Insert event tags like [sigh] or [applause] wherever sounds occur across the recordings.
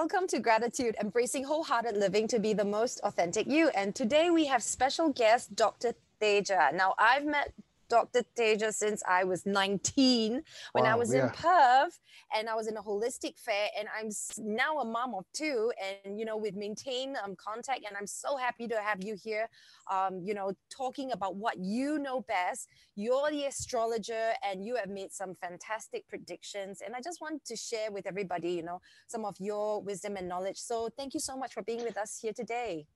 Welcome to Gratitude, embracing wholehearted living to be the most authentic you. And today we have special guest, Dr. Teja. Now, I've met Dr. Teja since I was 19 when wow, I was yeah. in Perth and I was in a holistic fair and I'm now a mom of two and you know we've maintained um, contact and I'm so happy to have you here um, you know talking about what you know best you're the astrologer and you have made some fantastic predictions and I just want to share with everybody you know some of your wisdom and knowledge so thank you so much for being with us here today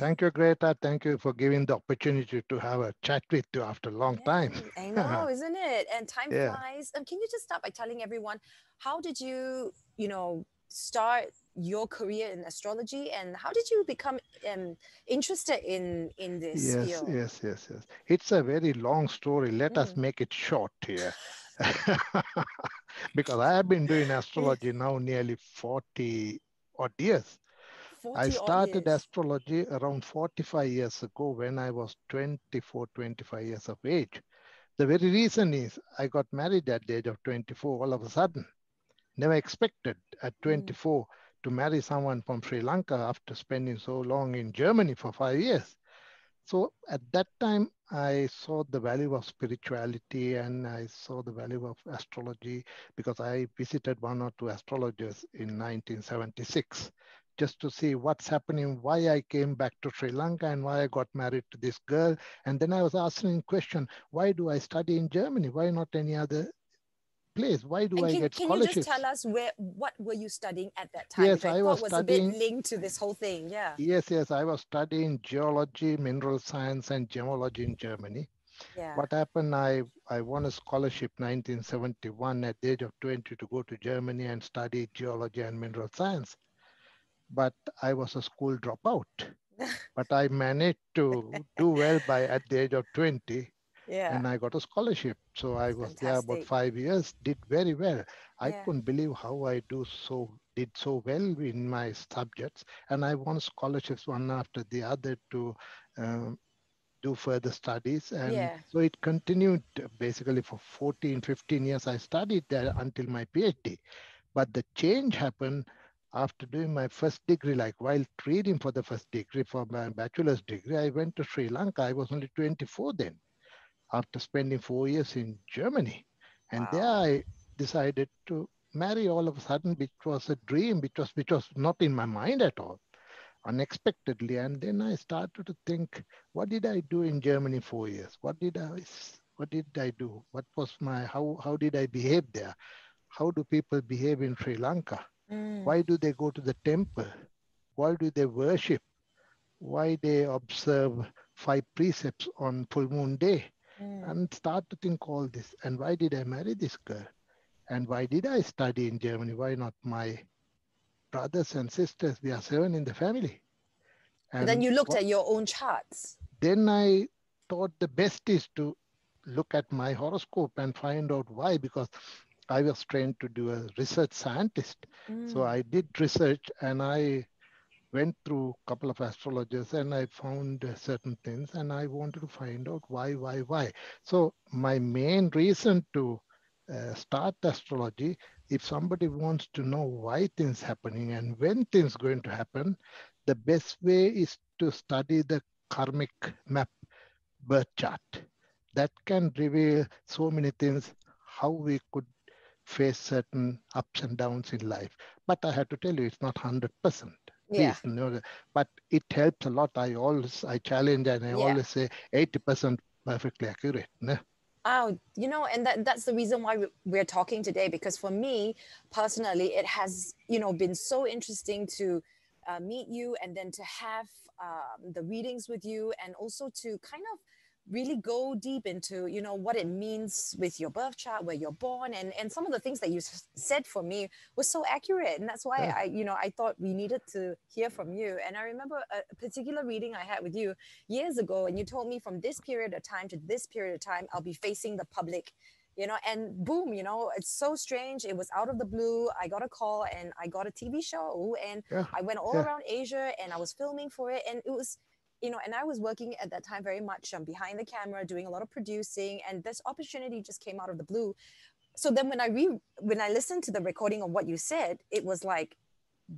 Thank you, Greta. Thank you for giving the opportunity to have a chat with you after a long yeah, time. I know, [laughs] isn't it? And time yeah. flies. Um, can you just start by telling everyone how did you, you know, start your career in astrology and how did you become um, interested in in this yes field? yes yes yes it's a very long story let mm. us make it short here [laughs] [laughs] because i have been doing astrology now nearly 40 odd years I started astrology around 45 years ago when I was 24, 25 years of age. The very reason is I got married at the age of 24 all of a sudden. Never expected at hmm. 24 mm. to marry someone from Sri Lanka after spending so long in Germany for five years. So at that time, I saw the value of spirituality and I saw the value of astrology because I visited one or two astrologers in 1976 just to see what's happening, why I came back to Sri Lanka and why I got married to this girl. And then I was asking the question, why do I study in Germany? Why not any other place? Why do and I can, get scholarships? Can you just tell us where what were you studying at that time? Yes, I, I was, was studying, a bit linked to this whole thing. Yeah. Yes, yes, I was studying geology, mineral science, and gemology in Germany. Yeah. What happened? I I won a scholarship 1971 at the age of 20 to go to Germany and study geology and mineral science but I was a school dropout. [laughs] but I managed to do well by at the age of 20. Yeah. And I got a scholarship. So I was Fantastic. there about five years, did very well. I yeah. couldn't believe how I do so did so well in my subjects. And I won scholarships one after the other to um, do further studies. And yeah. so it continued basically for 14, 15 years. I studied there until my PhD. But the change happened after doing my first degree, like while reading for the first degree for my bachelor's degree, I went to Sri Lanka. I was only 24 then, after spending four years in Germany. And wow. there I decided to marry all of a sudden, which was a dream, which was, which was not in my mind at all, unexpectedly. And then I started to think, what did I do in Germany four years? What did I, what did I do? What was my, how, how did I behave there? How do people behave in Sri Lanka? Mm. Why do they go to the temple? Why do they worship? Why they observe five precepts on full moon day? Mm. And start to think all this. And why did I marry this girl? And why did I study in Germany? Why not my brothers and sisters? We are seven in the family. And, then you looked what, at your own charts. Then I thought the best is to look at my horoscope and find out why, because I was trained to do a research scientist. Mm. So I did research and I went through a couple of astrologers and I found certain things and I wanted to find out why, why, why. So my main reason to uh, start astrology, if somebody wants to know why things happening and when things going to happen, the best way is to study the karmic map birth chart. That can reveal so many things, how we could face certain ups and downs in life. But I have to tell you, it's not 100%. Yeah. Please, no, but it helps a lot. I always, I challenge and I yeah. always say 80% perfectly accurate. No? Oh, you know, and that, that's the reason why we're talking today, because for me personally, it has, you know, been so interesting to uh, meet you and then to have um, the readings with you and also to kind of really go deep into you know what it means with your birth chart where you're born and and some of the things that you said for me was so accurate and that's why yeah. i you know i thought we needed to hear from you and i remember a particular reading i had with you years ago and you told me from this period of time to this period of time i'll be facing the public you know and boom you know it's so strange it was out of the blue i got a call and i got a tv show and yeah. i went all yeah. around asia and i was filming for it and it was you know, and I was working at that time very much um, behind the camera, doing a lot of producing, and this opportunity just came out of the blue. So then when I re when I listened to the recording of what you said, it was like,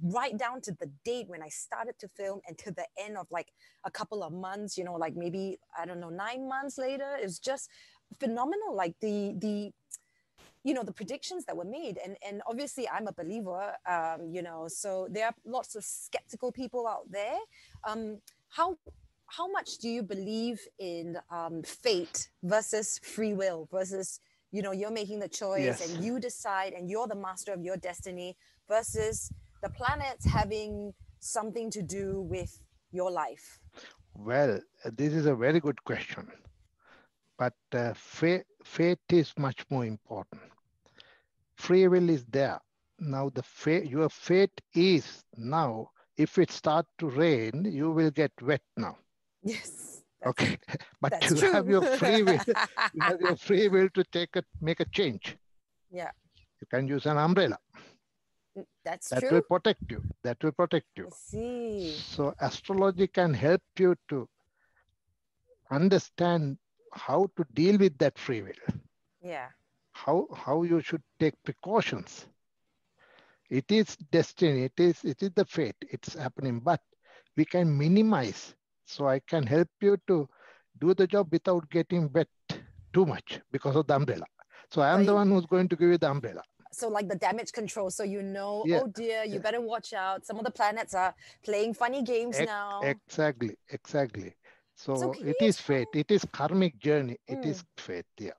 right down to the date when I started to film and to the end of like a couple of months, you know, like maybe, I don't know, nine months later, it's just phenomenal. Like the, the, you know the predictions that were made and and obviously i'm a believer um you know so there are lots of skeptical people out there um how how much do you believe in um, fate versus free will versus you know you're making the choice yes. and you decide and you're the master of your destiny versus the planets having something to do with your life? Well this is a very good question but uh, fate, fate is much more important. Free will is there. Now the fate your fate is now if it start to rain you will get wet now. Yes. Okay. [laughs] but you true. have your free will. [laughs] You have your free will to take a make a change. Yeah. You can use an umbrella. Mm, that's that true. will protect you. That will protect you. I see. So astrology can help you to understand how to deal with that free will. Yeah. How how you should take precautions it is destiny it is it is the fate it's happening but we can minimize so I can help you to do the job without getting wet too much because of the umbrella. So I am the one who's going to give you the umbrella. So like the damage control, so you know, yeah. oh dear, you better watch out. Some of the planets are playing funny games e- now. Exactly, exactly. So, so it is fate. It is karmic journey. It mm. is fate. Yeah.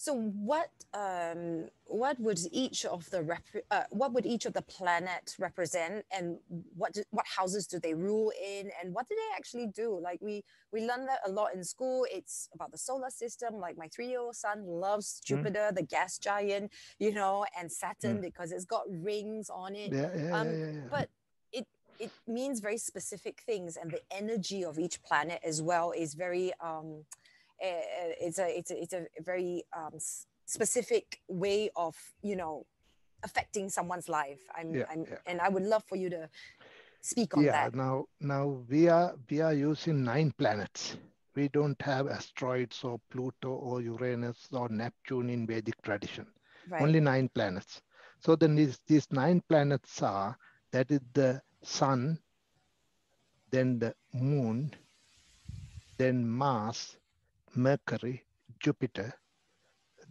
So what um, what would each of the rep- uh, what would each of the planets represent, and what do, what houses do they rule in, and what do they actually do? Like we we learn that a lot in school. It's about the solar system. Like my three year old son loves hmm. Jupiter, mm. the gas giant, you know, and Saturn mm. because it's got rings on it. Yeah, yeah, um, yeah, yeah, But it it means very specific things, and the energy of each planet as well is very um, it's a it's a, it's a very um, specific way of you know affecting someone's life. I'm, yeah, I'm yeah. and I would love for you to speak on yeah, that. Yeah, now now we are we are using nine planets. We don't have asteroids or Pluto or Uranus or Neptune in Vedic tradition. Right. Only nine planets. So then these, these nine planets are that is the sun, then the moon, then Mars, Mercury, Jupiter.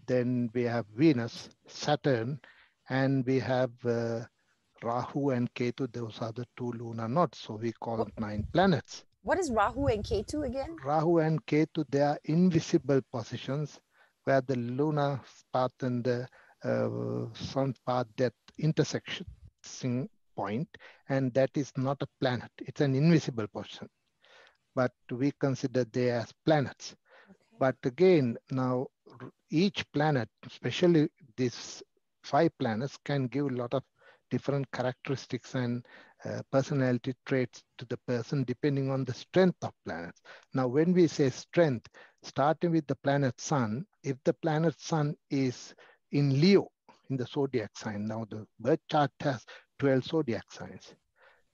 Then we have Venus, Saturn, and we have uh, Rahu and Ketu. Those are the two lunar nodes. So we call it nine planets. What is Rahu and Ketu again? Rahu and Ketu, they are invisible positions where the lunar path and the uh, sun path that intersection point, and that is not a planet. It's an invisible position. But we consider they as planets. But again, now each planet, especially these five planets, can give a lot of different characteristics and uh, personality traits to the person depending on the strength of planets. Now, when we say strength, starting with the planet Sun, if the planet Sun is in Leo, in the zodiac sign, now the birth chart has 12 zodiac signs.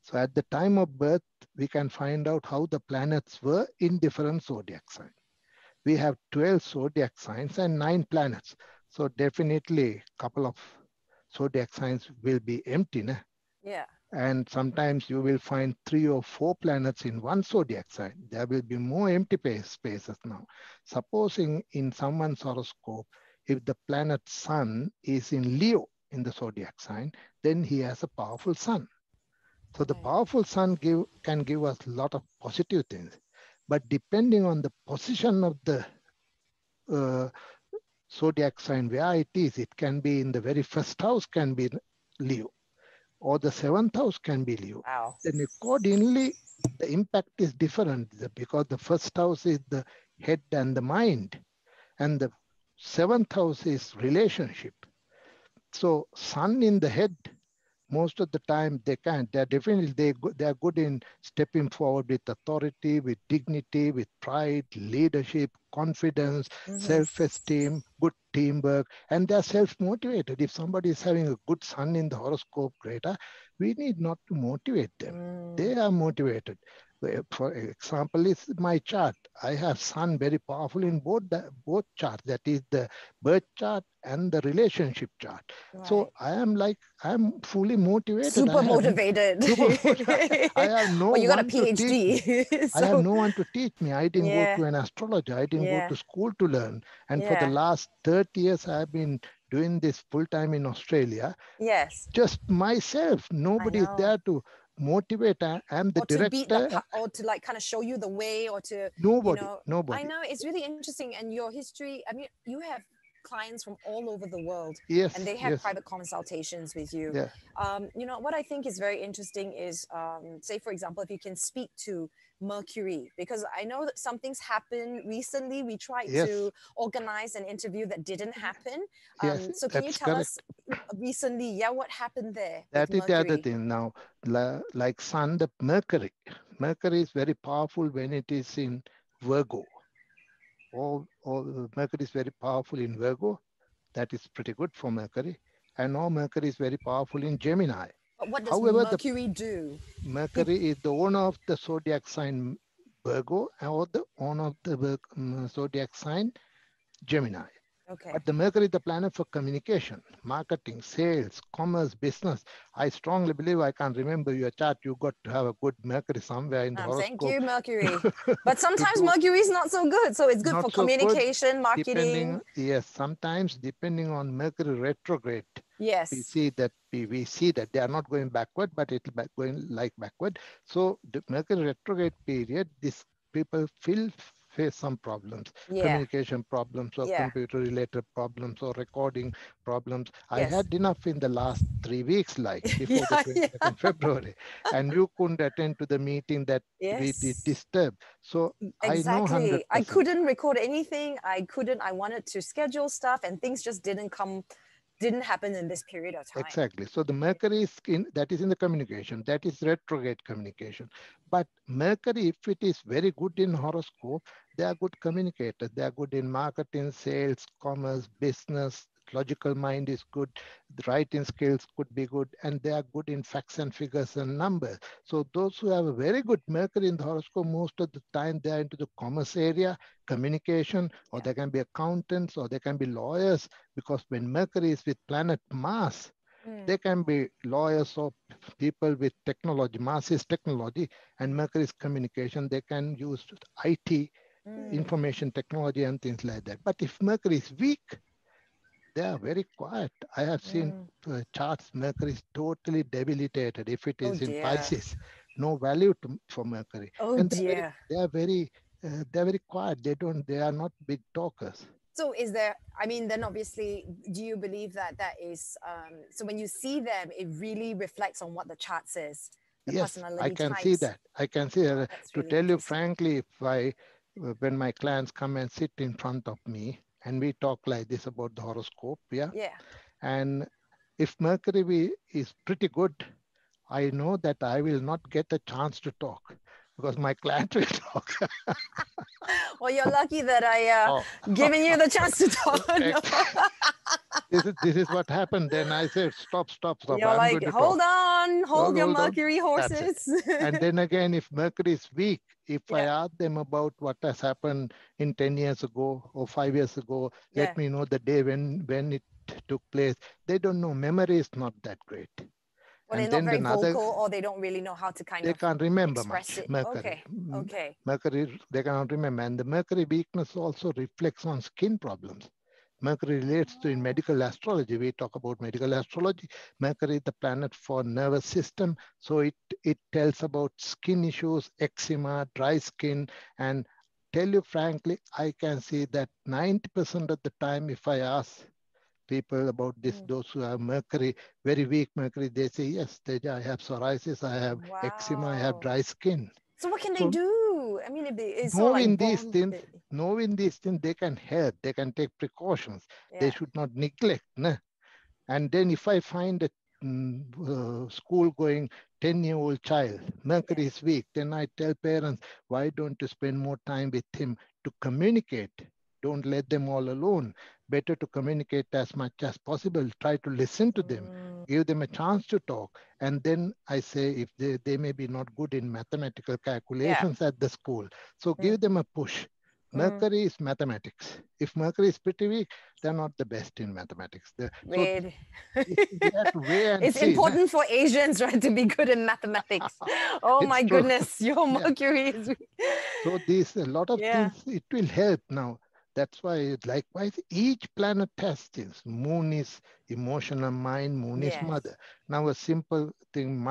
So at the time of birth, we can find out how the planets were in different zodiac signs we have 12 zodiac signs and nine planets. So definitely a couple of zodiac signs will be empty. Nah? Yeah. And sometimes you will find three or four planets in one zodiac sign. There will be more empty spaces now. Supposing in someone's horoscope, if the planet sun is in Leo in the zodiac sign, then he has a powerful sun. So the powerful sun give, can give us a lot of positive things. But depending on the position of the uh, zodiac sign where it is, it can be in the very first house can be Leo or the seventh house can be Leo. Wow. Then accordingly, the impact is different because the first house is the head and the mind and the seventh house is relationship. So sun in the head most of the time they can't. They're definitely they they are good in stepping forward with authority, with dignity, with pride, leadership, confidence, mm-hmm. self-esteem, good teamwork, and they're self-motivated. If somebody is having a good sun in the horoscope Greta, we need not to motivate them. Mm. They are motivated. For example, is my chart. I have sun very powerful in both the, both charts. That is the birth chart and the relationship chart. Right. So I am like I'm fully motivated. Super I motivated. [laughs] Super, I have no. Well, you got a PhD. so... [laughs] I have no one to teach me. I didn't yeah. go to an astrologer. I didn't yeah. go to school to learn. And yeah. for the last 30 years, I have been doing this full time in Australia. Yes. Just myself. Nobody is there to motivate i'm the or director to beat the, or to like kind of show you the way or to nobody you know, nobody i know it's really interesting and your history i mean you have clients from all over the world yes and they have yes. private consultations with you yeah. um, you know what i think is very interesting is um, say for example if you can speak to Mercury because I know that something's happened recently. We tried yes. to organize an interview that didn't happen. Yes, um, so can you tell correct. us recently, yeah, what happened there? That is the other thing now. Like Sun, the Mercury. Mercury is very powerful when it is in Virgo. All, all Mercury is very powerful in Virgo. That is pretty good for Mercury. And now Mercury is very powerful in Gemini. What does However, Mercury do? Mercury is the owner of the zodiac sign Virgo or the owner of the um, zodiac sign Gemini. Okay. But the Mercury is the planet for communication, marketing, sales, commerce, business. I strongly believe I can't remember your chart. You got to have a good Mercury somewhere in the um, horoscope. Thank you, Mercury. [laughs] but sometimes Mercury is not so good. So it's good for so communication, good, marketing. Yes, sometimes depending on Mercury retrograde. Yes. We see that we, we see that they are not going backward, but it's going like backward. So the Mercury retrograde period, these people feel face some problems, yeah. communication problems or yeah. computer related problems or recording problems. Yes. I had enough in the last three weeks, like [laughs] before yeah, the 22nd [laughs] February, and you couldn't attend to the meeting that yes. we did disturb. So mm, exactly. I know 100%. I couldn't record anything. I couldn't, I wanted to schedule stuff and things just didn't come didn't happen in this period of time. Exactly. So the Mercury is in that is in the communication. That is retrograde communication. But Mercury, if it is very good in horoscope, they are good communicators. They are good in marketing, sales, commerce, business, logical mind is good, the writing skills could be good, and they are good in facts and figures and numbers. So those who have a very good Mercury in the horoscope, most of the time they are into the commerce area, communication, or they can be accountants, or they can be lawyers, because when Mercury is with planet Mars, mm. they can be lawyers or people with technology. Mars is technology, and Mercury is communication. They can use IT, mm. information technology, and things like that. But if Mercury is weak, they are very quiet. I have seen mm. charts, Mercury is totally debilitated if it is oh, in Pisces. No value to, for Mercury. Oh and dear. They are very, uh, they are very quiet. They don't, they are not big talkers. So is there, I mean, then obviously, do you believe that that is, um, so when you see them, it really reflects on what the chart says? The yes, I can types. see that. I can see that. to really tell you frankly, if I, when my clients come and sit in front of me, and we talk like this about the horoscope yeah? Yeah. And if mercury is pretty good i know that i will not get a chance to talk because my client [laughs] will talk. [laughs] Well you're lucky that i uh oh. giving you the chance to talk. [laughs] This, is, this is what happened. Then i said stop stop stop. You're I'm like hold talk. on hold, hold your hold mercury on. horses and then again if mercury is weak if yeah. I ask them about what has happened in 10 years ago or five years ago, yeah. let me know the day when, when it took place. They don't know. Memory is not that great. Well, and they're not very another, vocal or they don't really know how to kind they of They can't remember much. It. Mercury. Okay. Okay. Mercury, they cannot remember. And the mercury weakness also reflects on skin problems. Mercury relates to in medical astrology. We talk about medical astrology. Mercury is the planet for nervous system. So it, it tells about skin issues, eczema, dry skin. And tell you frankly, I can see that 90% of the time, if I ask people about this, mm. those who have mercury, very weak mercury, they say, yes, I have psoriasis, I have wow. eczema, I have dry skin. So what can so, they do? I mean, it's knowing like these things, knowing these things, they can help. They can take precautions. Yeah. They should not neglect. Nah? And then if I find a mm, uh, school going 10 year old child, Mercury yeah. is weak, then I tell parents, why don't you spend more time with him to communicate, Don't let them all alone. Better to communicate as much as possible. Try to listen to them, mm. give them a chance to talk. And then I say, if they, they may be not good in mathematical calculations yeah. at the school, so mm. give them a push Mm. Mercury is mathematics. If Mercury is pretty weak, they're not the best in mathematics. So it's see. [laughs] important for Asians, right, to be good in mathematics. [laughs] Oh my true. goodness, your [laughs] Mercury yeah. is weak. So these a lot of yeah. things it will help now. That's why, likewise, each planet has things. Moon is emotional mind, moon yes. is mother. Now, a simple thing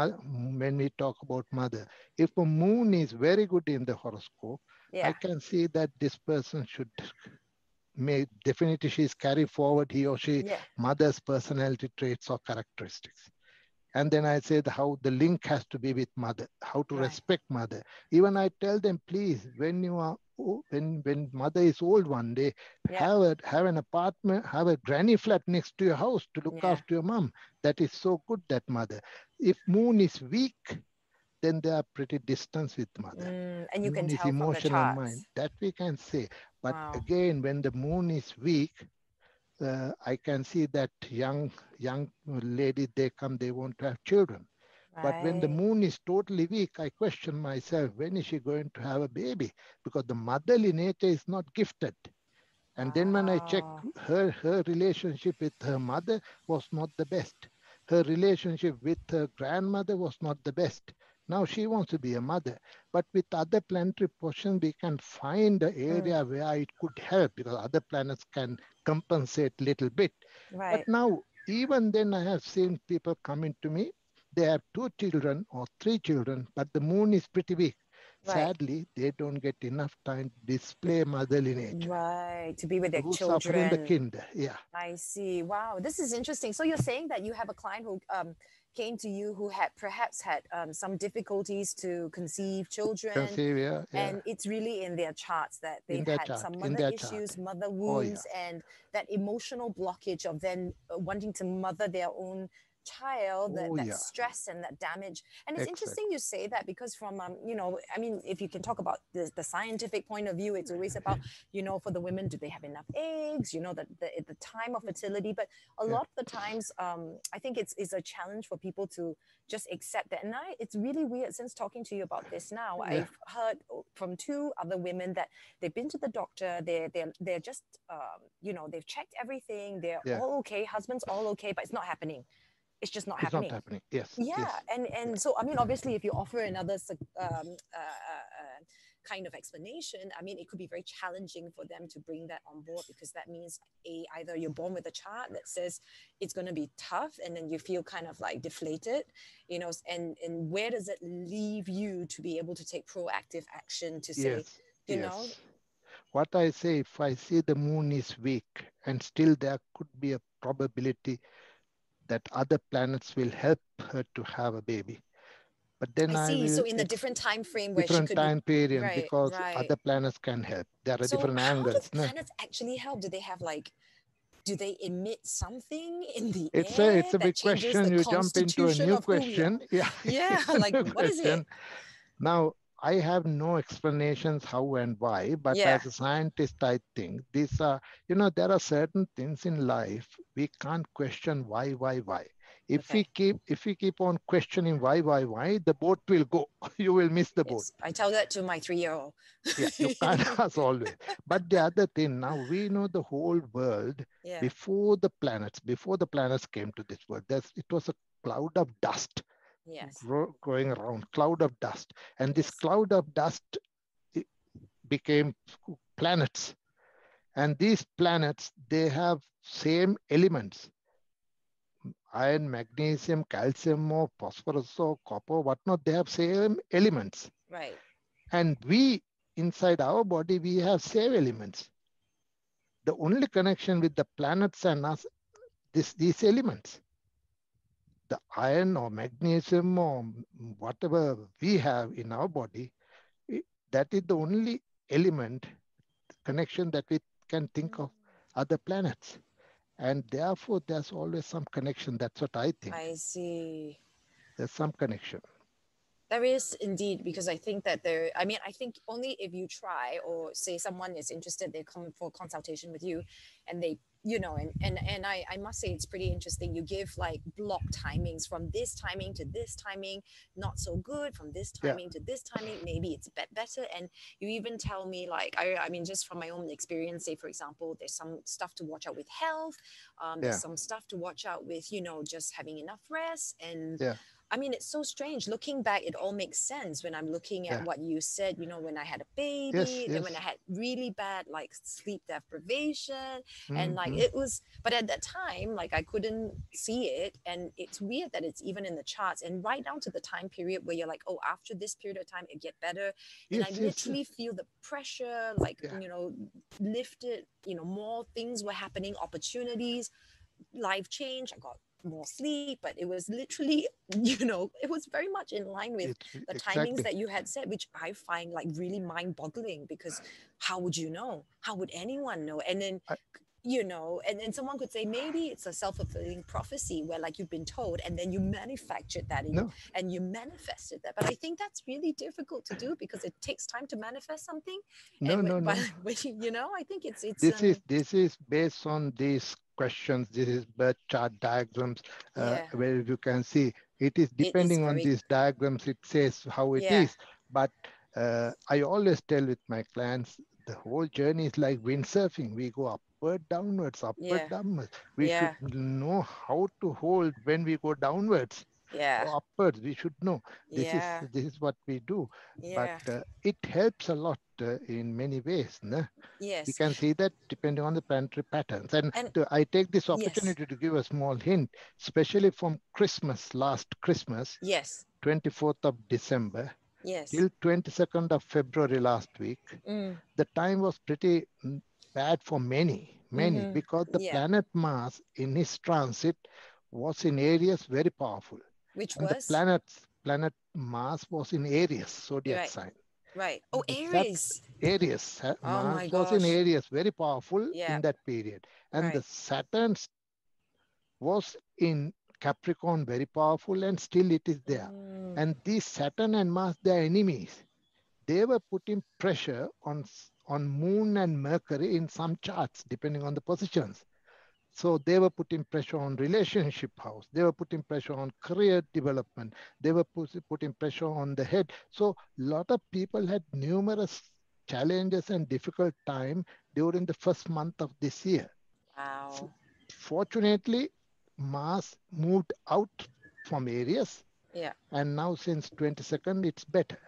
when we talk about mother, if a moon is very good in the horoscope, yeah. I can see that this person should may definitely she's carry forward he or she yeah. mother's personality traits or characteristics and then i said how the link has to be with mother how to right. respect mother even i tell them please when you are when when mother is old one day yeah. have a have an apartment have a granny flat next to your house to look yeah. after your mom that is so good that mother if moon is weak then they are pretty distant with mother. Mm, and you moon can tell emotional mind. That we can say. But wow. again, when the moon is weak, uh, I can see that young young lady they come, they want to have children. Right. But when the moon is totally weak, I question myself, when is she going to have a baby? Because the motherly nature is not gifted. And then when I check her, her relationship with her mother was not the best. Her relationship with her grandmother was not the best. Now she wants to be a mother. But with other planetary positions, we can find the area mm. where it could help because other planets can compensate a little bit. Right. But now, even then, I have seen people coming to me. They have two children or three children, but the moon is pretty weak. Right. Sadly, they don't get enough time to display motherly nature. Right, to be with their who children. the kind, yeah. I see. Wow, this is interesting. So you're saying that you have a client who um, came to you who had perhaps had um, some difficulties to conceive children. Conceive, yeah, yeah. And it's really in their charts that they've had chart, some mother issues, chart. mother wounds, oh, yeah. and that emotional blockage of then uh, wanting to mother their own child that, oh, that yeah. stress and that damage. And it's interesting you say that because from um, you know i mean if you can talk about the, the scientific point of view it's always about you know for the women do they have enough eggs? You know that the, the time of fertility. But a yeah. lot of the times um, i think it's, it's a challenge for people to just accept that. And i it's really weird since talking to you about this now yeah. i've heard from two other women that they've been to the doctor. They're they're, they're just um, you know they've checked everything. They're all okay. Husband's all okay but it's not happening it's just not it's happening. Not happening. Yes. Yeah, yes. and and so I mean, obviously, if you offer another um, uh, uh, kind of explanation, I mean, it could be very challenging for them to bring that on board because that means a either you're born with a chart that says it's going to be tough, and then you feel kind of like deflated, you know, and and where does it leave you to be able to take proactive action to say, yes. you yes. know. What I say, if I see the moon is weak and still there could be a probability that other planets will help her to have a baby. But then I see. I so in the different time frame, where different time period, right, because right. other planets can help. There are so different how angles. Do planets no? actually help? Do they have like? Do they emit something in the it's air? A, it's a big question. You jump into a new question. [laughs] Yeah. Yeah. like what question. is it? Now, I have no explanations how and why, but yeah. as a scientist, I think these are, you know, there are certain things in life we can't question why, why, why. If okay. we keep if we keep on questioning why, why, why, the boat will go. [laughs] you will miss the yes. boat. I tell that to my three-year-old. yeah, you [laughs] can't [laughs] ask always. But the other thing, now we know the whole world yeah. before the planets, before the planets came to this world, there's, it was a cloud of dust yes. going around, cloud of dust. And this cloud of dust became planets. And these planets, they have same elements. Iron, magnesium, calcium, or phosphorus, or copper, whatnot, they have same elements. Right. And we, inside our body, we have same elements. The only connection with the planets and us, this, these elements the iron or magnesium or whatever we have in our body, that is the only element connection that we can think of other planets. And therefore, there's always some connection. That's what I think. I see. There's some connection There is indeed, because I think that there, I mean, I think only if you try or say someone is interested, they come for consultation with you and they you know and and and I, I must say it's pretty interesting you give like block timings from this timing to this timing not so good from this timing yeah. to this timing maybe it's a bit better and you even tell me like I, I mean just from my own experience say for example there's some stuff to watch out with health um, there's yeah. some stuff to watch out with you know just having enough rest and yeah. I mean, it's so strange. Looking back, it all makes sense when I'm looking at yeah. what you said, you know, when I had a baby, yes, yes. then when I had really bad like sleep deprivation. Mm-hmm. And like mm-hmm. it was, but at that time, like I couldn't see it. And it's weird that it's even in the charts and right down to the time period where you're like, oh, after this period of time, it get better. And yes, I literally feel the pressure, like, yeah. you know, lifted, you know, more things were happening, opportunities, life change. I got more sleep, but it was literally, [laughs] you know, it was very much in line with it, the exactly. timings that you had said, which I find like really mind boggling because how would you know? How would anyone know? And then, I, you know, and then someone could say maybe it's a self fulfilling prophecy where like you've been told and then you manufactured that no. and you manifested that. But I think that's really difficult to do because it takes time to manifest something. No, and no, when, no. [laughs] you know, I think it's, it's, this um, is, this is based on these questions. This is birth chart diagrams uh, yeah. where you can see it is depending it is on these diagrams, it says how it yeah. is. But uh, I always tell with my clients, the whole journey is like windsurfing. We go upward, downwards, upward, yeah. downwards. We should know how to hold when we go downwards yeah. upwards. We should know this yeah. is this is what we do. Yeah. But uh, it helps a lot uh, in many ways. No? Yes. We can see that depending on the planetary patterns. And, and to, I take this opportunity yes. to give a small hint, especially from Christmas, last Christmas. Yes. 24th of December. Yes. Till 22nd of February last week. Mm. The time was pretty mm, bad for many, many, mm-hmm. because the yeah. planet Mars in his transit was in Aries very powerful. Which and was? The planet, planet Mars was in Aries, zodiac right. sign. Right. Oh, Aries. That, Aries. Oh Mars was in Aries, very powerful yeah. in that period. And right. the Saturn was in Capricorn, very powerful, and still it is there. Mm. And these Saturn and Mars, they are enemies. They were putting pressure on, on Moon and Mercury in some charts, depending on the positions. So they were putting pressure on relationship house. They were putting pressure on career development. They were putting pressure on the head. So a lot of people had numerous challenges and difficult time during the first month of this year. Wow. So fortunately, Mars moved out from Aries. Yeah. And now since 22nd, it's better.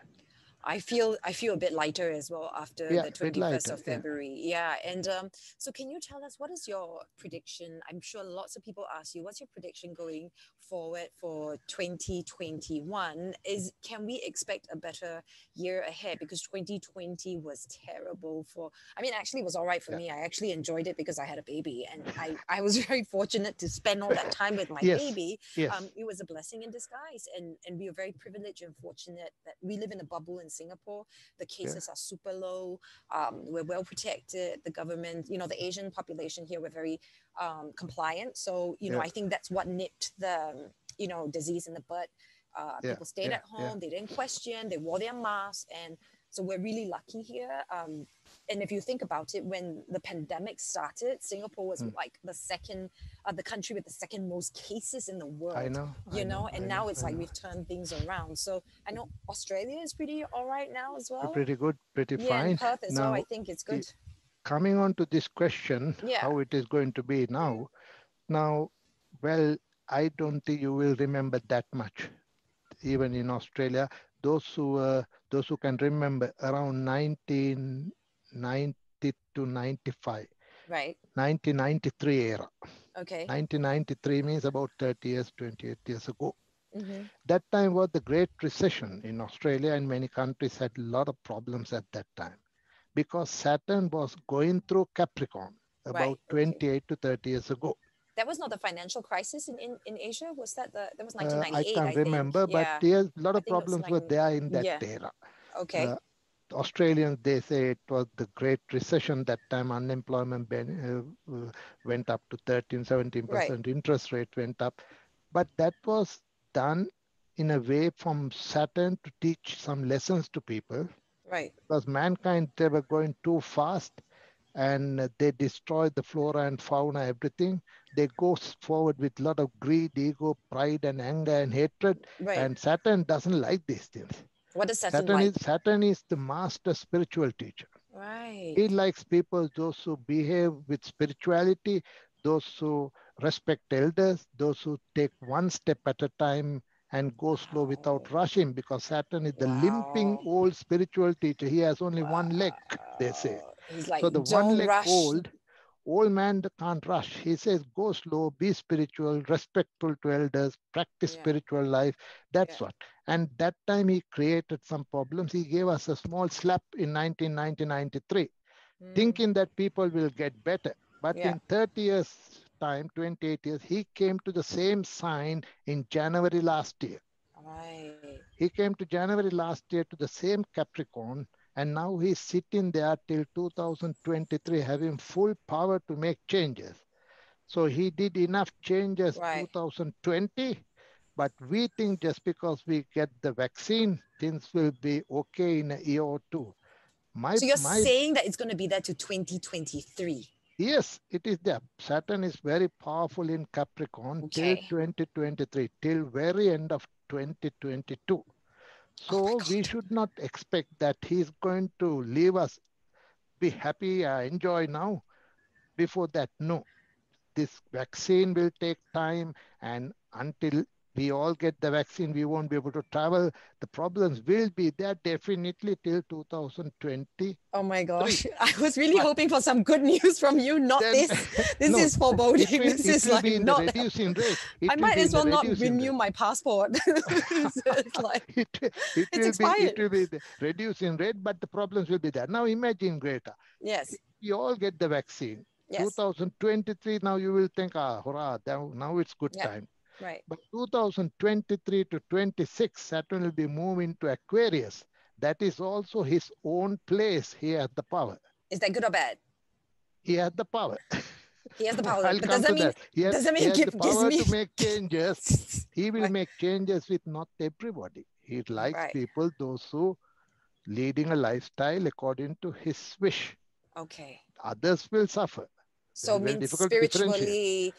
I feel I feel a bit lighter as well after yeah, the 21st of February. Yeah. yeah. And um, so can you tell us what is your prediction? I'm sure lots of people ask you, what's your prediction going forward for 2021? Is can we expect a better year ahead? Because 2020 was terrible for I mean actually it was all right for yeah. me. I actually enjoyed it because I had a baby and I, I was [laughs] very fortunate to spend all that time with my [laughs] yes. baby. Yes. Um, it was a blessing in disguise and, and we are very privileged and fortunate that we live in a bubble in Singapore. The cases yeah. are super low. Um, we're well protected. The government, you know, the Asian population here, we're very um, compliant. So, you know, I think that's what nipped the, you know, disease in the bud. Uh, yeah. People stayed at home. They didn't question. They wore their masks, and so we're really lucky here. Um, and if you think about it, when the pandemic started, Singapore was mm. like the second, uh, the country with the second most cases in the world. I know. You I know, know, and I now know, it's like we've turned things around. So I know Australia is pretty all right now as well. Pretty good, pretty yeah, fine. Perth as now, well. I think it's good. Coming on to this question, yeah. how it is going to be now. Now, well, I don't think you will remember that much, even in Australia. Those who uh, those who can remember around 1990 to 95. Right. 1993 era. Okay. 1993 means about 30 years, 28 years ago. Mm-hmm. That time was the Great Recession in Australia, and many countries had a lot of problems at that time because Saturn was going through Capricorn about right. 28 okay. to 30 years ago. That was not the financial crisis in, in, in Asia. Was that the that was 1998? Uh, I can't I remember, but yeah. there's a lot of problems were there in that yeah. era. Okay. Uh, Australians, they say it was the Great Recession. That time unemployment ben, uh, went up to 13, 17%. Right. Interest rate went up. But that was done in a way from Saturn to teach some lessons to people. Right. Because mankind, they were going too fast and they destroy the flora and fauna, everything. They go forward with a lot of greed, ego, pride, and anger and hatred. Right. And Saturn doesn't like these things. What does Saturn, Saturn like? Is, Saturn is the master spiritual teacher. Right. He likes people, those who behave with spirituality, those who respect elders, those who take one step at a time and go slow without rushing because Saturn is the wow. limping old spiritual teacher. He has only wow. one leg, they say. Like, so the one leg rush. old, old man can't rush. He says, go slow, be spiritual, respectful to elders, practice yeah. spiritual life. That's yeah. what. And that time he created some problems. He gave us a small slap in 1993, mm. thinking that people will get better. But yeah. in 30 years time, 28 years, he came to the same sign in January last year. Right. He came to January last year to the same Capricorn, and now he's sitting there till 2023, having full power to make changes. So he did enough changes right. 2020, but we think just because we get the vaccine, things will be okay in a year or two. My, so you're my, saying that it's going to be there to 2023? Yes, it is there. Saturn is very powerful in Capricorn okay. till 2023, till very end of 2022. So we should not expect that he's going to leave us, be happy, uh, enjoy now. Before that, no. This vaccine will take time, and until we all get the vaccine, we won't be able to travel. The problems will be there definitely till 2020. Oh my gosh. [laughs] I was really but hoping for some good news from you, not then, this. [laughs] This no, is foreboding. Will, this is like not. reducing rate. [laughs] It I might as well not renew rate. my passport. it's like, it, it it's will expired. be, it will be reducing rate, but the problems will be there. Now imagine, Greta. Yes. We all get the vaccine. Yes. 2023, now you will think, ah, hurrah, now it's good yeah. time Right. But 2023 to 26, Saturn will be moving to Aquarius. That is also his own place. He has the power. Is that good or bad? He has the power. He has the [laughs] power. but does that, mean, he has, does that mean he has give, the power me... to make changes? [laughs] he will right. make changes with not everybody. He likes right. people, those who leading a lifestyle according to his wish. Okay. Others will suffer. So means spiritually,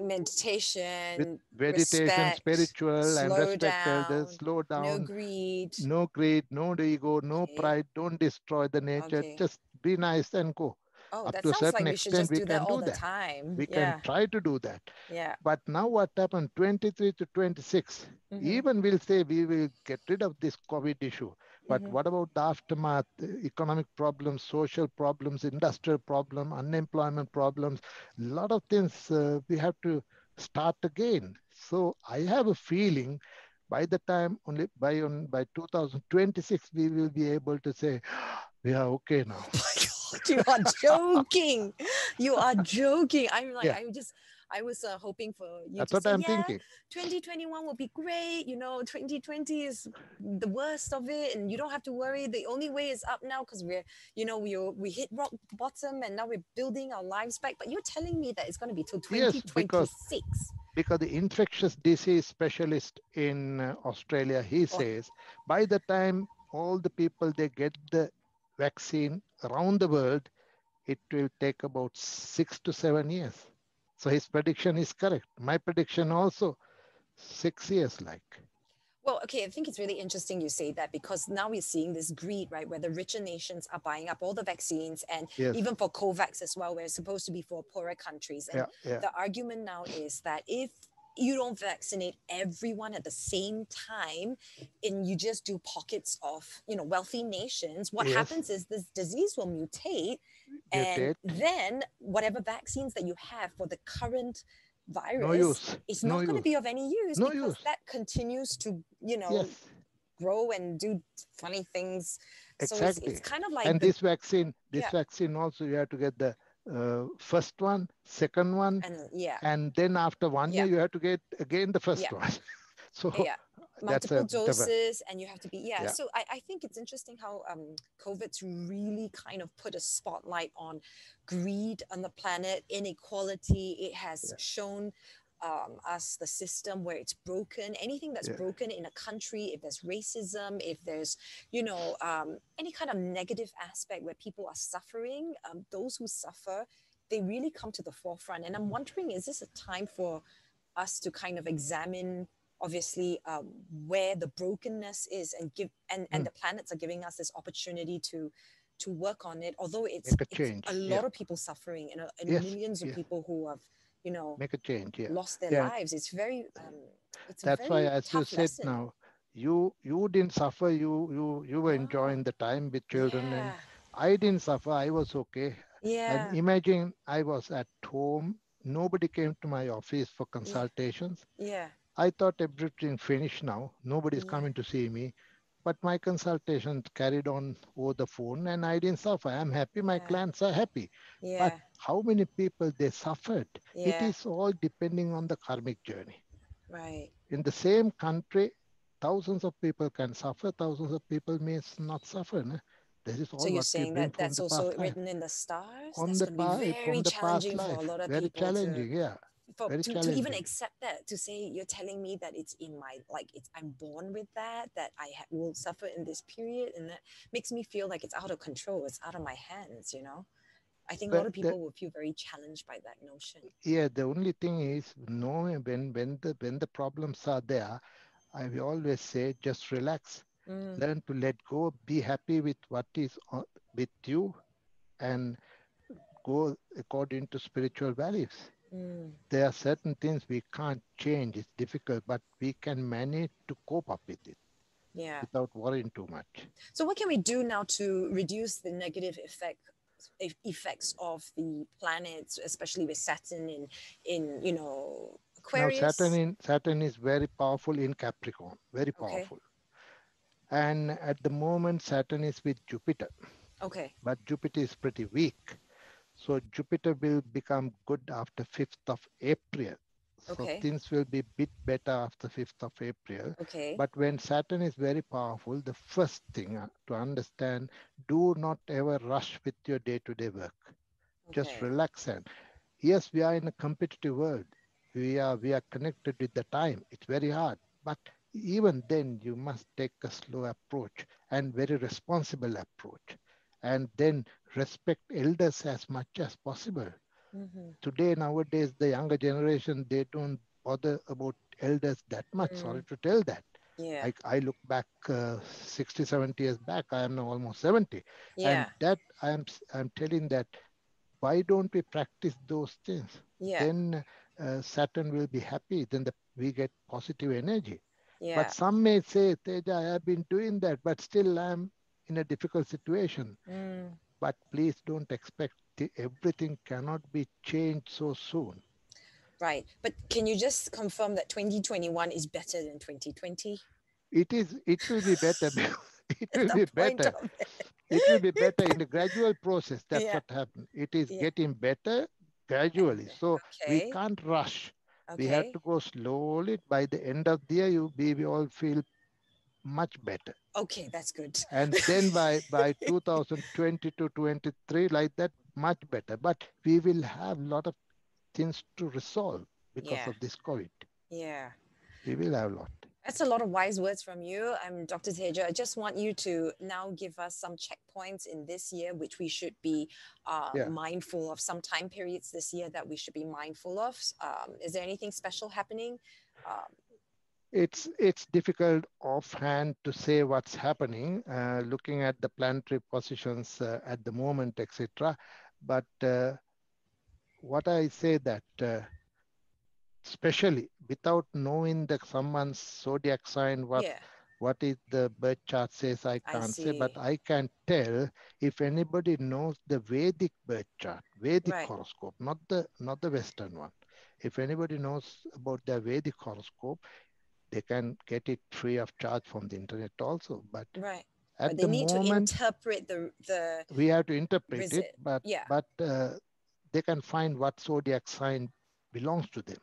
meditation, meditation, respect, spiritual, and respect down, elders, slow down. No greed. No greed, no ego, no okay. pride. Don't destroy the nature. Okay. Just be nice and go. Oh, Up to a certain like extent, we, we can do that. Time. We yeah. can try to do that. Yeah. But now what happened 23 to 26, mm-hmm. even we'll say we will get rid of this COVID issue. But mm-hmm. what about the aftermath, economic problems, social problems, industrial problem, unemployment problems, a lot of things uh, we have to start again. So I have a feeling by the time only by on by 2026 we will be able to say [gasps] we are okay now. [laughs] You are joking. you are joking. I'm like yeah. I'm just I was uh, hoping for you That's to what say, I'm yeah, thinking. 2021 will be great. You know, 2020 is the worst of it, and you don't have to worry. The only way is up now because we're, you know, we we hit rock bottom, and now we're building our lives back. But you're telling me that it's going to be till 2026. Yes, because, because the infectious disease specialist in uh, Australia, he oh. says, by the time all the people they get the vaccine around the world, it will take about six to seven years. So his prediction is correct. My prediction also, six years like. Well, okay, I think it's really interesting you say that because now we're seeing this greed, right, where the richer nations are buying up all the vaccines and yes. even for COVAX as well, where it's supposed to be for poorer countries. And yeah, yeah. the argument now is that if you don't vaccinate everyone at the same time and you just do pockets of you know wealthy nations what yes. happens is this disease will mutate and then whatever vaccines that you have for the current virus no is not no going to be of any use no because use. that continues to you know yes. grow and do funny things exactly. so it's, it's kind of like and the, this vaccine this yeah. vaccine also you have to get the uh, first one, second one, and yeah, and then after one yeah. year you have to get again the first yeah. one. [laughs] so yeah, multiple doses, and you have to be yeah. yeah. So I, I think it's interesting how um, COVID's really kind of put a spotlight on greed on the planet, inequality. It has shown um, us the system where it's broken anything that's yeah. broken in a country if there's racism if there's you know um, any kind of negative aspect where people are suffering um, those who suffer they really come to the forefront and i'm wondering is this a time for us to kind of examine obviously um, where the brokenness is and give and, and mm. the planets are giving us this opportunity to to work on it although it's, a, it's a, lot yeah. of people suffering and, and yes. millions of yeah. people who have you know make a change yeah lost their lives it's very um, it's that's why as you said lesson. now you you didn't suffer you you you were wow. enjoying the time with children and i didn't suffer i was okay yeah and imagine i was at home nobody came to my office for consultations yeah I thought everything finished now. Nobody's coming to see me. But my consultations carried on over the phone and I didn't suffer. I'm happy. My yeah. clients are happy. Yeah. But how many people they suffered? Yeah. It is all depending on the karmic journey. Right. In the same country, thousands of people can suffer, thousands of people may not suffer. No? This is all so you're saying that that's also written in the stars? On that's the, pa- very challenging for a lot of very people. Very challenging, to... yeah for, to, to, even accept that to say you're telling me that it's in my like it's i'm born with that that i ha- will suffer in this period and that makes me feel like it's out of control it's out of my hands you know? I think but a lot of people the, will feel very challenged by that notion. Yeah the only thing is knowing when when the when the problems are there i will always say just relax. Mm. learn to let go. Be happy with what is with you and go according to spiritual values Mm. There are certain things we can't change. It's difficult, but we can manage to cope up with it. Yeah. Without worrying too much. So what can we do now to reduce the negative effect effects of the planets, especially with Saturn in in you know Aquarius? Now Saturn in Saturn is very powerful in Capricorn, very powerful. Okay. And at the moment Saturn is with Jupiter. Okay. But Jupiter is pretty weak. So Jupiter will become good after 5th of April. So okay. things will be a bit better after 5th of April. Okay. But when Saturn is very powerful, the first thing uh, to understand, do not ever rush with your day-to-day work. Okay. Just relax and yes, we are in a competitive world. We are we are connected with the time. It's very hard. But even then you must take a slow approach and very responsible approach and then respect elders as much as possible. Mm-hmm. Today, nowadays, the younger generation, they don't bother about elders that much. Mm. Sorry to tell that. Yeah. I, I look back uh, 60, 70 years back, I am now almost 70. Yeah. And that I am I'm telling that why don't we practice those things? Yeah. Then uh, Saturn will be happy. Then the, we get positive energy. Yeah. But some may say, Teja, I have been doing that, but still I'm in a difficult situation. Mm. But please don't expect the, everything cannot be changed so soon. Right. But can you just confirm that 2021 is better than 2020? It is. It will be better. [laughs] it will be better. It. it. will be better in the gradual process. [laughs] That's yeah. what happened. It is yeah. getting better gradually. So okay. we can't rush. Okay. We have to go slowly. By the end of the year, you we, we all feel much better. Okay, that's good. And then by, [laughs] by 2020 to 23, like that, much better. But we will have a lot of things to resolve because yeah. of this COVID. Yeah. We will have a lot. That's a lot of wise words from you. I'm Dr. Teja. I just want you to now give us some checkpoints in this year, which we should be uh, yeah. mindful of, some time periods this year that we should be mindful of. Um, is there anything special happening? Um, it's it's difficult offhand to say what's happening, uh, looking at the planetary positions uh, at the moment, etc. But uh, what I say that, uh, especially without knowing the someone's zodiac sign, what yeah. what is the birth chart says, I can't I say, but I can tell if anybody knows the Vedic birth chart, Vedic right. horoscope, not the not the Western one. If anybody knows about the Vedic horoscope, they can get it free of charge from the internet also. But right. At but they the need moment, to interpret the the. We have to interpret visit. it, but yeah. but uh, they can find what zodiac sign belongs to them,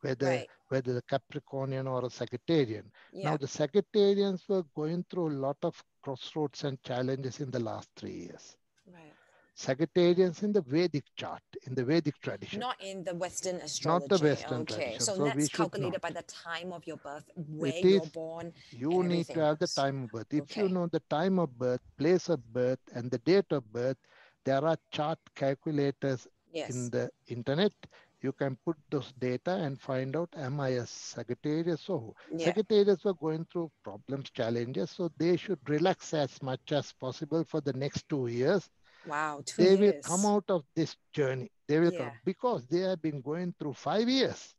whether right. whether the Capricornian or a Sagittarian. Yeah. Now the Sagittarians were going through a lot of crossroads and challenges in the last three years. Right. Sagittarians in the Vedic chart, in the Vedic tradition. Not in the Western astrology. Not the Western okay. tradition. So, So that's calculated by the time of your birth, where It you're is- born. You need to have the time of birth. If you know the time of birth, place of birth, and the date of birth, there are chart calculators Yes. in the internet. You can put those data and find out, am I a Sagittarius who? yeah. Sagittarius were going through problems, challenges, so they should relax as much as possible for the next two years. Wow. Two they years. will come out of this journey. They will Yeah. come because they have been going through five years.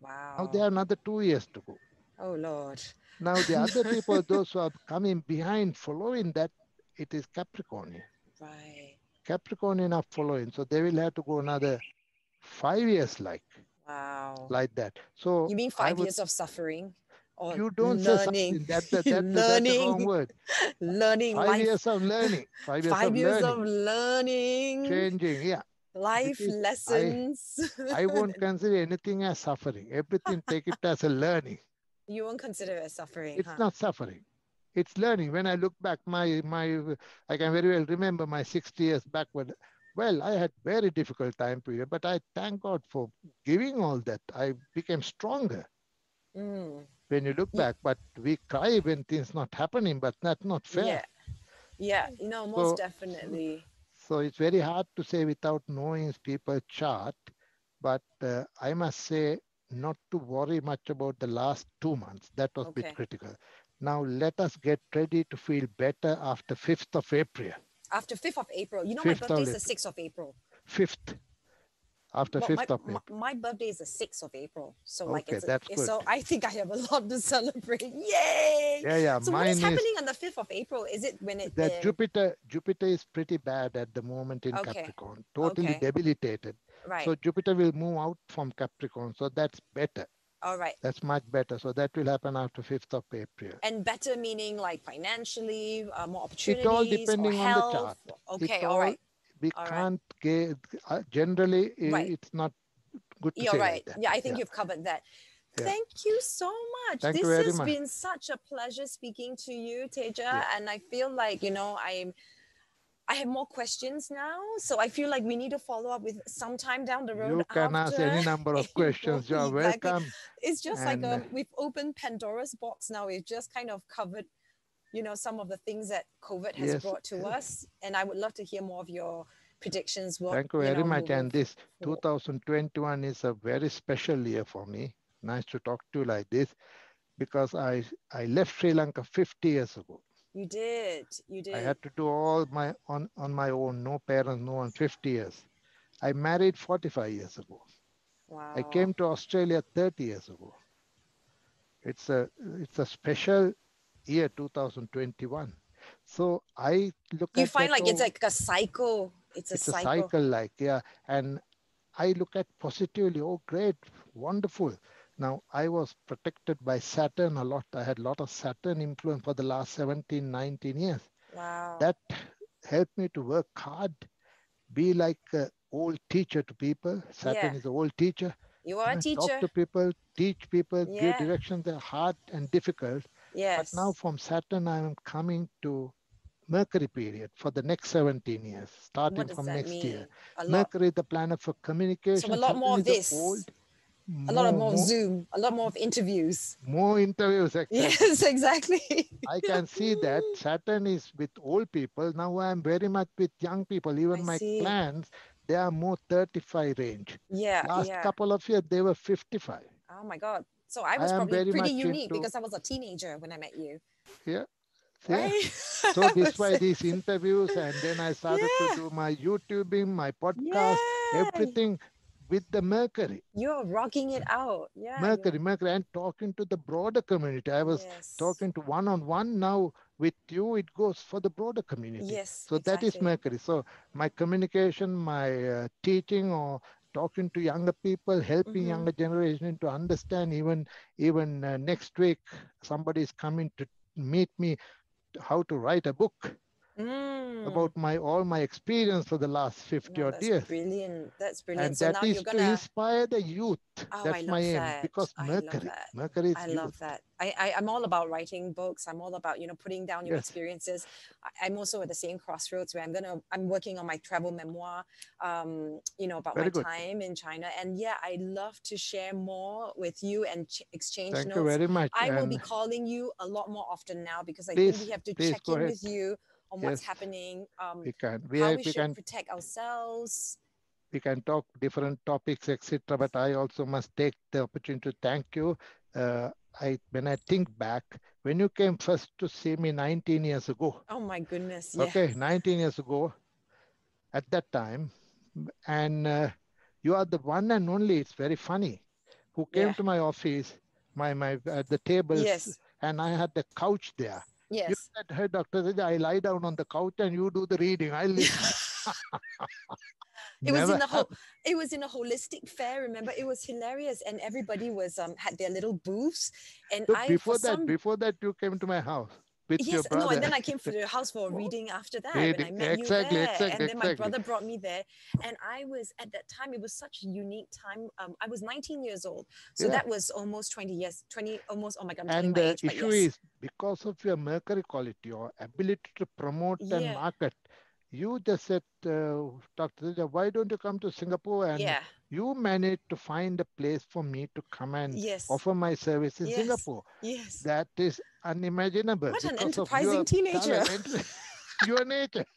Wow. Now they have another two years to go. Oh Lord. Now the other [laughs] people, those who are coming behind, following that, it is Capricorn. Right. Capricorn are following, so they will have to go another five years, like Wow. like that. So you mean five would- years of suffering? Or You don't say learning, something. That, that, that, [laughs] that's the learning, wrong word. learning, Five life, years of learning. Five years five of years learning. of learning, changing. Yeah. life because I- lessons. I won't [laughs] consider anything as suffering. Everything take it as a learning. you won't consider it suffering, It's huh? not suffering. It's learning. When I look back, my my I can very well remember my 60 years backward. Well, I had very difficult time period, but I thank God for giving all that. I became stronger Mm, when you look back. But we cry when things not happening, but that's not fair. Yeah. Yeah. No, most So- definitely. So it's very hard to say without knowing people's chart. But uh, I must say not to worry much about the last two months. That was a bit critical. Now let us get ready to feel better after 5th of April. After 5th of April. You know, 5th my birthday is the 6th of April. 5th. After Well, 5th my, of my, April. my birthday is the 6th of April. So, like, it's, that's it's- so. I think I have a lot to [laughs] celebrate. Yay! Yeah, yeah. So, what mine is is happening on the 5th of April? Is it when it. that uh, Jupiter Jupiter is pretty bad at the moment in Okay. Capricorn. Totally Okay. debilitated. right. So Jupiter will move out from Capricorn. So that's better. All right. That's much better. So that will happen after 5th of April. And better meaning like financially, uh, more opportunities, all depending on the chart. Okay, It's all right. We All right. can't get, uh, generally, Right. it's not good to You're right. like. Yeah, I think you've covered that. Yeah. Thank you so much. Thank this you very has much. been such a pleasure speaking to you, Teja. Yeah. And I feel like, you know, I'm I have more questions now. So I feel like we need to follow up with sometime down the road. You can ask any number of [laughs] questions. You're Exactly. welcome. It's just And, like uh, um, we've opened Pandora's box now. We've just kind of covered, you know, some of the things that COVID has Yes, brought to us. And I would love to hear more of your predictions. What, Thank you very know, much. And this forward. 2021 is a very special year for me. Nice to talk to you like this because I, I left Sri Lanka 50 years ago. You did. You did. I had to do all my on, on my own, no parents, no one, 50 years. I married 45 years ago. wow. I came to Australia 30 years ago. It's a it's a special year 2021. So I look You find like it's oh, like a cycle. It's a it's a cycle. cycle like yeah and i look at positively oh great wonderful now i was protected by saturn a lot i had a lot of saturn influence for the last 17 19 years Wow. that helped me to work hard be like an old teacher to people saturn Yeah. is an old teacher you are a teacher. talk to people teach people Yeah. give directions they're hard and difficult yes. but now from saturn i am coming to mercury period for the next 17 years starting from next mean? year A lot. Mercury, the planet for communication. So a lot more of this. Old, a lot of more Zoom. A lot more of interviews. more interviews. [laughs] Exactly. Yes, exactly. I can see that [laughs] Saturn is with old people. Now I'm very much with young people. Even I my see. plans, they are more 35 range. Yeah. Last yeah. couple of years, they were 55. Oh my God. So I I was am probably pretty unique into- because I was a teenager when I met you. Yeah. [laughs] Right? So [laughs] this why these interviews, and then I started Yeah. to do my YouTubing, my podcast, Yeah. everything with the Mercury. You're rocking it out. Yeah. Mercury, Mercury, and talking to the broader community. I was yes. talking to one on one now with you it goes for the broader community Yes. so that is mercury so my communication my uh, teaching or talking to younger people helping Mhm. younger generation to understand even even uh, next week somebody is coming to meet me how to write a book mm. about my all my experience for the last 50 no, odd years. Brilliant. That's brilliant. And so that is gonna... to inspire the youth. Oh, that's my aim. That. Because Mercury, Mercury is I youth. love that. I, I, am all about writing books. I'm all about, you know, putting down your yes. experiences. I, am also at the same crossroads where I'm going to, I'm working on my travel memoir, um, you know, about Very my good. time in China. And yeah, I love to share more with you and ch- exchange Thank notes. you very much. I and will be calling you a lot more often now because I please, think we have to check in ahead. with you on yes. what's happening, um, we can. We, how we, we should can, protect ourselves. We can talk different topics, etc. But I also must take the opportunity to thank you. Uh, I when I think back, when you came first to see me 19 years ago. Oh my goodness. Yeah. Okay, 19 years ago, at that time, and uh, you are the one and only. It's very funny, who came yeah. to my office, my my at the tables, yes. and I had the couch there. Yes. You said, hey, Dr. I lie down on the couch and you do the reading. I listen. [laughs] it was in the whole it was in a holistic fair remember it was hilarious and everybody was um had their little booths and so I before that some... before that you came to my house with yes, your brother. No, and then I came to the [laughs] house for a reading after that reading. when I met exactly, you there. Exactly, and then my brother brought me there. And I was at that time, it was such a unique time. Um, I was 19 years old. So yeah. that was almost 20 years, 20, almost, oh my God, I'm and the age, issue yes. is because of your mercury quality, your ability to promote yeah. and market, you just said, uh, Dr. why don't you come to Singapore and yeah. You managed to find a place for me to come and yes. offer my service in yes. Singapore. Yes. That is unimaginable. What an enterprising teenager. [laughs] your nature. [laughs]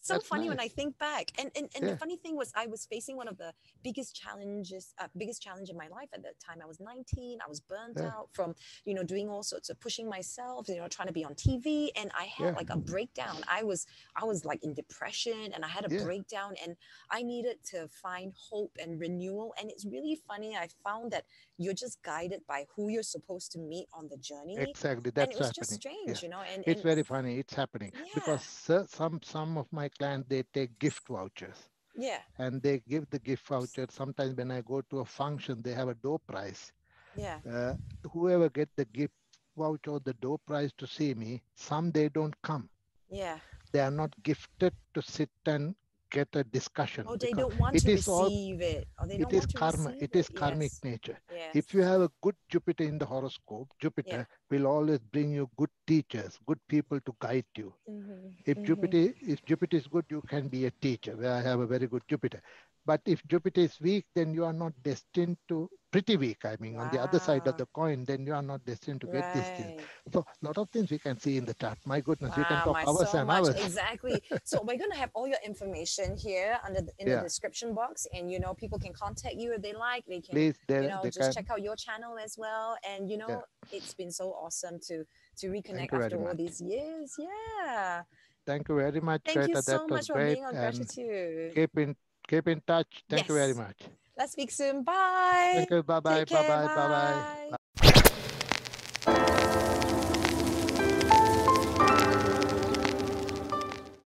so That's funny nice. when I think back. And and, and yeah. the funny thing was I was facing one of the biggest challenges, uh, biggest challenge in my life at that time. I was 19. I was burnt yeah. out from, you know, doing all sorts of pushing myself, you know, trying to be on TV. And I had yeah. like a breakdown. I was, I was like in depression and I had a breakdown and I needed to find hope and renewal. And it's really funny. I found that you're just guided by who you're supposed to meet on the journey. Exactly. That's and it was happening. just strange, you know, and it's and, very funny. It's happening because some, some of my clients, they take gift vouchers. Yeah. And they give the gift voucher. Sometimes when I go to a function, they have a door prize. Yeah. Uh, whoever get the gift voucher or the door prize to see me, some they don't come. Yeah. They are not gifted to sit and get a discussion. Oh, they don't want to receive all, it. Or they it is karma. It, it is karmic yes. nature. Yes. If you have a good Jupiter in the horoscope, Jupiter yeah. will always bring you good teachers, good people to guide you. Mm-hmm. If mm-hmm. Jupiter, if Jupiter is good, you can be a teacher. Where I have a very good Jupiter. But if Jupiter is weak, then you are not destined to pretty weak. I mean, wow. on the other side of the coin, then you are not destined to get right. these things. So a lot of things we can see in the chart. My goodness, wow, we can talk hours so and much. hours. Exactly. so we're going to have all your information here under the, in yeah. the description box, and you know people can contact you if they like. They can, Please, they, you know, just can. check out your channel as well. And you know, yeah. it's been so awesome to to reconnect after all much. these years. Yeah. Thank you very much. Thank you so much for being on gratitude. Keep in keep in touch. Thank yes. you very much. Let's speak soon. Bye. Thank you. Bye bye.